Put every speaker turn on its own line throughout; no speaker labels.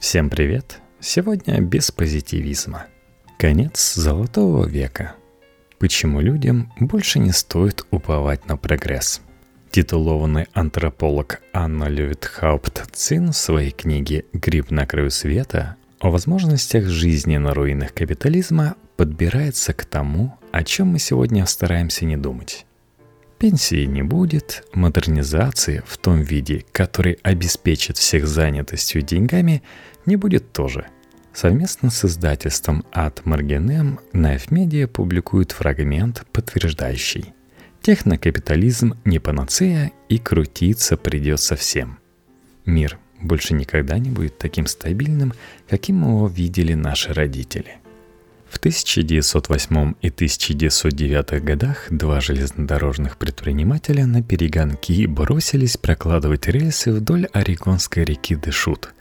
Всем привет! Сегодня без позитивизма. Конец золотого века. Почему людям больше не стоит уповать на прогресс? Титулованный антрополог Анна Левитхаупт-Цин в своей книге «Гриб на краю света» о возможностях жизни на руинах капитализма подбирается к тому, о чем мы сегодня стараемся не думать. Пенсии не будет, модернизации в том виде, который обеспечит всех занятостью деньгами, не будет тоже. Совместно с издательством от Маргенем Media публикует фрагмент, подтверждающий. Технокапитализм не панацея и крутиться придется всем. Мир больше никогда не будет таким стабильным, каким его видели наши родители – в 1908 и 1909 годах два железнодорожных предпринимателя на перегонки бросились прокладывать рельсы вдоль Орегонской реки Дешут.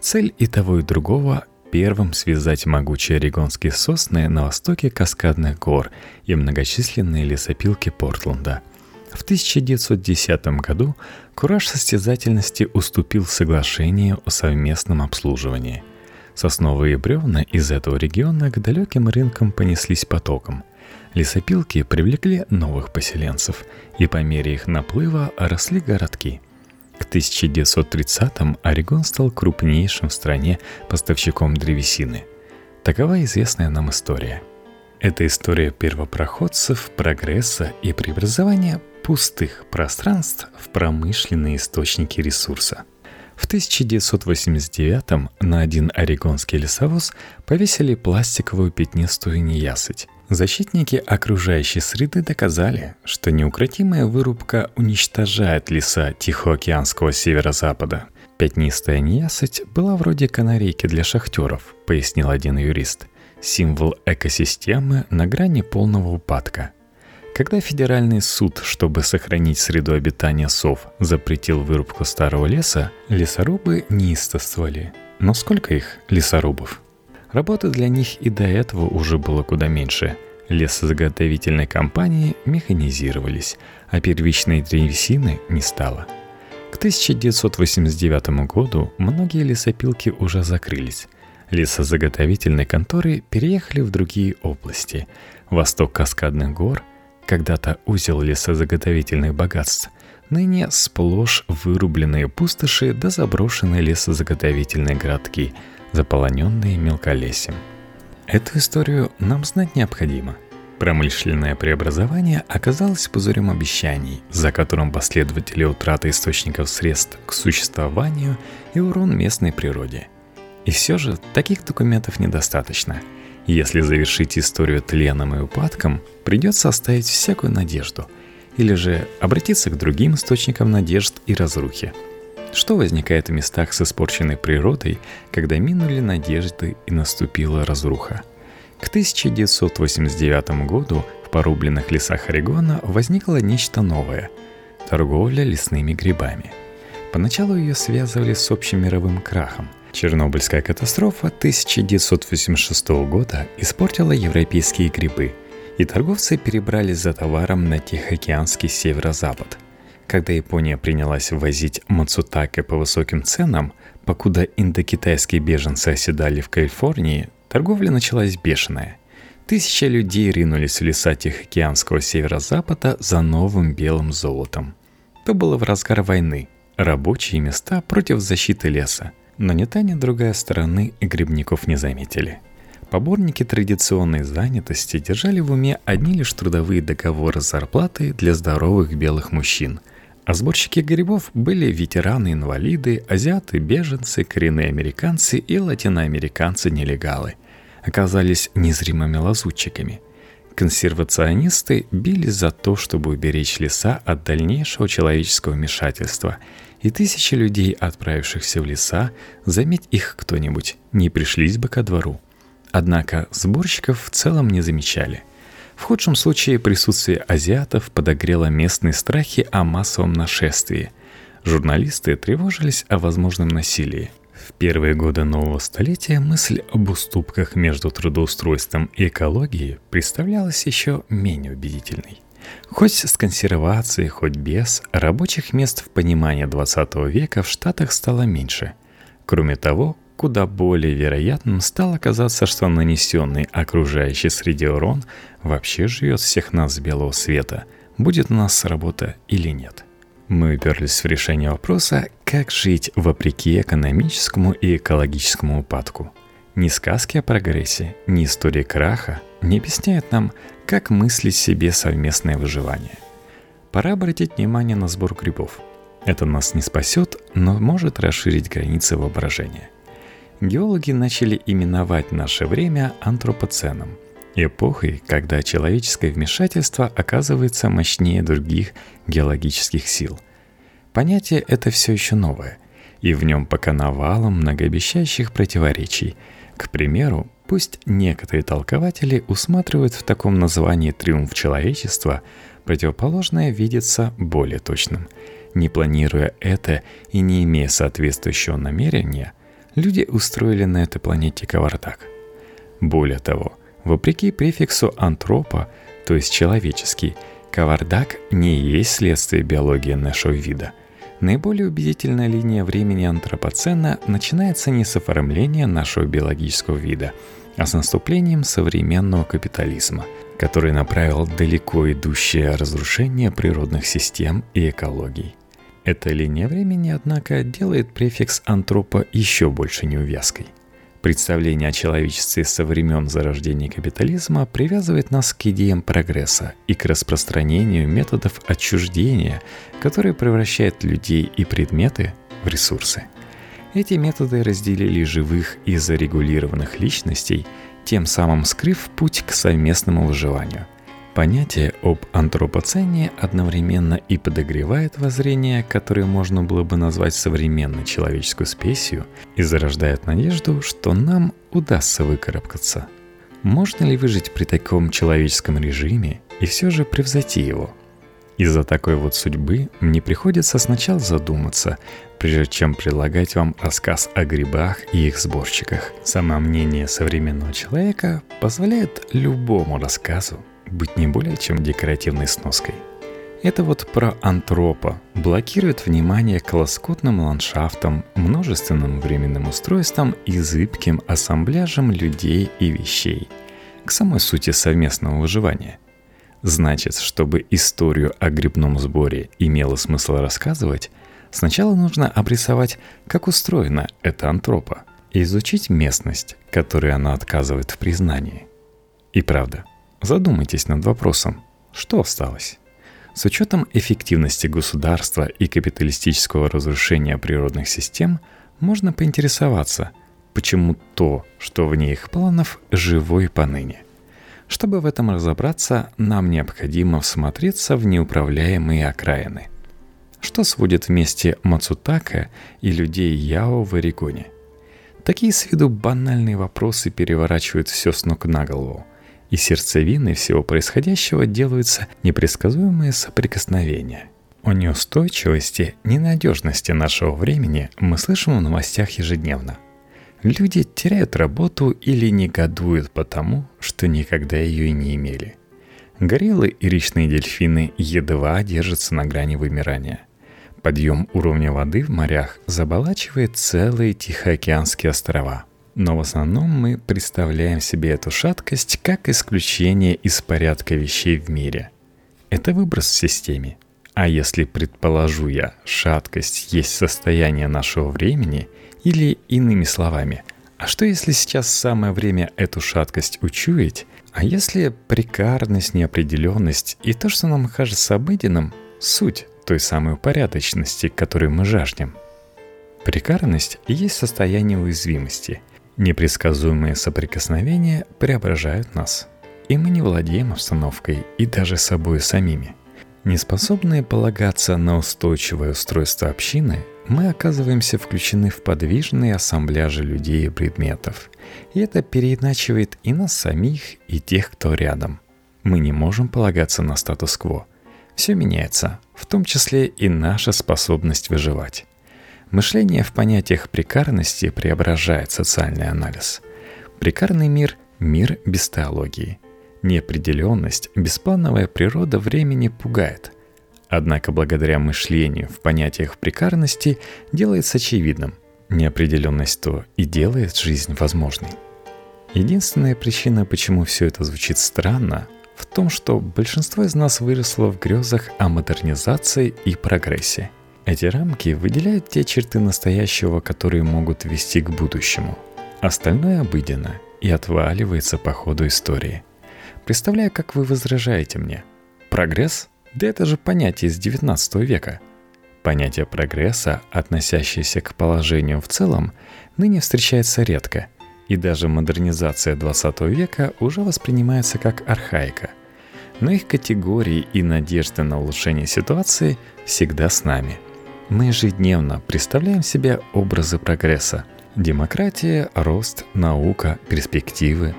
Цель и того, и другого – первым связать могучие орегонские сосны на востоке Каскадных гор и многочисленные лесопилки Портленда. В 1910 году кураж состязательности уступил соглашению о совместном обслуживании – Сосновые бревна из этого региона к далеким рынкам понеслись потоком. Лесопилки привлекли новых поселенцев, и по мере их наплыва росли городки. К 1930-м Орегон стал крупнейшим в стране поставщиком древесины. Такова известная нам история. Это история первопроходцев, прогресса и преобразования пустых пространств в промышленные источники ресурса – в 1989 на один орегонский лесовоз повесили пластиковую пятнистую неясыть. Защитники окружающей среды доказали, что неукротимая вырубка уничтожает леса Тихоокеанского северо-запада. Пятнистая неясыть была вроде канарейки для шахтеров, пояснил один юрист. Символ экосистемы на грани полного упадка – когда федеральный суд, чтобы сохранить среду обитания сов, запретил вырубку старого леса, лесорубы неистовствовали. Но сколько их, лесорубов? Работы для них и до этого уже было куда меньше. Лесозаготовительные компании механизировались, а первичной древесины не стало. К 1989 году многие лесопилки уже закрылись. Лесозаготовительные конторы переехали в другие области. Восток Каскадных гор – когда-то узел лесозаготовительных богатств, ныне сплошь вырубленные пустоши да заброшенные лесозаготовительные городки, заполоненные мелколесьем. Эту историю нам знать необходимо. Промышленное преобразование оказалось пузырем обещаний, за которым последователи утраты источников средств к существованию и урон местной природе. И все же таких документов недостаточно – если завершить историю тленом и упадком, придется оставить всякую надежду, или же обратиться к другим источникам надежд и разрухи. Что возникает в местах с испорченной природой, когда минули надежды и наступила разруха? К 1989 году в порубленных лесах Орегона возникло нечто новое – торговля лесными грибами. Поначалу ее связывали с общим мировым крахом – Чернобыльская катастрофа 1986 года испортила европейские грибы, и торговцы перебрались за товаром на Тихоокеанский северо-запад. Когда Япония принялась ввозить мацутаке по высоким ценам, покуда индокитайские беженцы оседали в Калифорнии, торговля началась бешеная. Тысячи людей ринулись в леса Тихоокеанского северо-запада за новым белым золотом. То было в разгар войны. Рабочие места против защиты леса – но ни та, ни другая стороны грибников не заметили. Поборники традиционной занятости держали в уме одни лишь трудовые договоры зарплаты для здоровых белых мужчин. А сборщики грибов были ветераны-инвалиды, азиаты, беженцы, коренные американцы и латиноамериканцы-нелегалы. Оказались незримыми лазутчиками – Консервационисты бились за то, чтобы уберечь леса от дальнейшего человеческого вмешательства и тысячи людей, отправившихся в леса, заметь их кто-нибудь, не пришлись бы ко двору. Однако сборщиков в целом не замечали. В худшем случае присутствие азиатов подогрело местные страхи о массовом нашествии. Журналисты тревожились о возможном насилии. Первые годы нового столетия мысль об уступках между трудоустройством и экологией представлялась еще менее убедительной. Хоть с консервацией, хоть без, рабочих мест в понимании 20 века в Штатах стало меньше. Кроме того, куда более вероятным стало оказаться, что нанесенный окружающей среде урон вообще живет всех нас белого света, будет у нас работа или нет. Мы уперлись в решение вопроса, как жить вопреки экономическому и экологическому упадку. Ни сказки о прогрессе, ни истории краха не объясняют нам, как мыслить себе совместное выживание. Пора обратить внимание на сбор грибов. Это нас не спасет, но может расширить границы воображения. Геологи начали именовать наше время антропоценом, эпохой, когда человеческое вмешательство оказывается мощнее других геологических сил. Понятие это все еще новое, и в нем пока навалом многообещающих противоречий. К примеру, пусть некоторые толкователи усматривают в таком названии триумф человечества, противоположное видится более точным. Не планируя это и не имея соответствующего намерения, люди устроили на этой планете кавардак. Более того, вопреки префиксу антропа, то есть человеческий, кавардак не есть следствие биологии нашего вида – Наиболее убедительная линия времени антропоцена начинается не с оформления нашего биологического вида, а с наступлением современного капитализма, который направил далеко идущее разрушение природных систем и экологий. Эта линия времени, однако, делает префикс антропа еще больше неувязкой – Представление о человечестве со времен зарождения капитализма привязывает нас к идеям прогресса и к распространению методов отчуждения, которые превращают людей и предметы в ресурсы. Эти методы разделили живых и зарегулированных личностей, тем самым скрыв путь к совместному выживанию. Понятие об антропоцене одновременно и подогревает воззрение, которое можно было бы назвать современной человеческой спесью, и зарождает надежду, что нам удастся выкарабкаться. Можно ли выжить при таком человеческом режиме и все же превзойти его? Из-за такой вот судьбы мне приходится сначала задуматься, прежде чем предлагать вам рассказ о грибах и их сборщиках. Само мнение современного человека позволяет любому рассказу быть не более чем декоративной сноской. Это вот про антропа блокирует внимание к лоскутным ландшафтам, множественным временным устройствам и зыбким ассамбляжам людей и вещей, к самой сути совместного выживания. Значит, чтобы историю о грибном сборе имело смысл рассказывать, сначала нужно обрисовать, как устроена эта антропа, и изучить местность, которой она отказывает в признании. И правда – Задумайтесь над вопросом, что осталось? С учетом эффективности государства и капиталистического разрушения природных систем можно поинтересоваться, почему то, что вне их планов, живо и поныне. Чтобы в этом разобраться, нам необходимо всмотреться в неуправляемые окраины. Что сводит вместе Мацутака и людей Яо в Орегоне? Такие с виду банальные вопросы переворачивают все с ног на голову – и сердцевиной всего происходящего делаются непредсказуемые соприкосновения. О неустойчивости, ненадежности нашего времени мы слышим в новостях ежедневно. Люди теряют работу или негодуют потому, что никогда ее и не имели. Гориллы и речные дельфины едва держатся на грани вымирания. Подъем уровня воды в морях заболачивает целые Тихоокеанские острова – но в основном мы представляем себе эту шаткость как исключение из порядка вещей в мире. Это выброс в системе. А если, предположу я, шаткость есть состояние нашего времени, или иными словами, а что если сейчас самое время эту шаткость учуять, а если прикарность, неопределенность и то, что нам кажется обыденным, суть той самой упорядоченности, которой мы жаждем? Прикарность есть состояние уязвимости – Непредсказуемые соприкосновения преображают нас, и мы не владеем обстановкой и даже собой самими. Неспособные полагаться на устойчивое устройство общины, мы оказываемся включены в подвижные ассамбляжи людей и предметов. И это переиначивает и нас самих, и тех, кто рядом. Мы не можем полагаться на статус-кво. Все меняется, в том числе и наша способность выживать. Мышление в понятиях прекарности преображает социальный анализ. Прекарный мир – мир без теологии. Неопределенность, бесплановая природа времени пугает. Однако благодаря мышлению в понятиях прекарности делается очевидным – неопределенность то и делает жизнь возможной. Единственная причина, почему все это звучит странно, в том, что большинство из нас выросло в грезах о модернизации и прогрессе. Эти рамки выделяют те черты настоящего, которые могут вести к будущему. Остальное обыденно и отваливается по ходу истории. Представляю, как вы возражаете мне. Прогресс? Да это же понятие из 19 века. Понятие прогресса, относящееся к положению в целом, ныне встречается редко – и даже модернизация 20 века уже воспринимается как архаика. Но их категории и надежды на улучшение ситуации всегда с нами. Мы ежедневно представляем себе образы прогресса. Демократия, рост, наука, перспективы.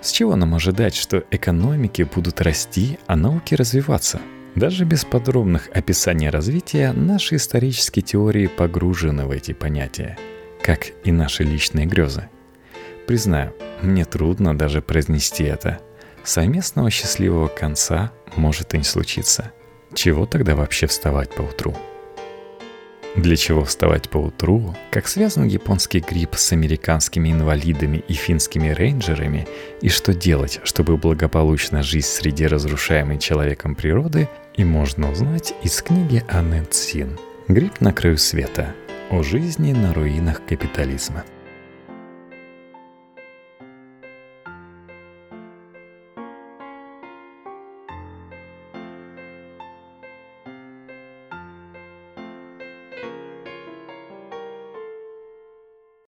С чего нам ожидать, что экономики будут расти, а науки развиваться? Даже без подробных описаний развития наши исторические теории погружены в эти понятия, как и наши личные грезы – Признаю, мне трудно даже произнести это. Совместного счастливого конца может и не случиться. Чего тогда вообще вставать по утру? Для чего вставать по утру? Как связан японский грипп с американскими инвалидами и финскими рейнджерами? И что делать, чтобы благополучно жить среди разрушаемой человеком природы? И можно узнать из книги Анны Цин «Грипп на краю света» о жизни на руинах капитализма –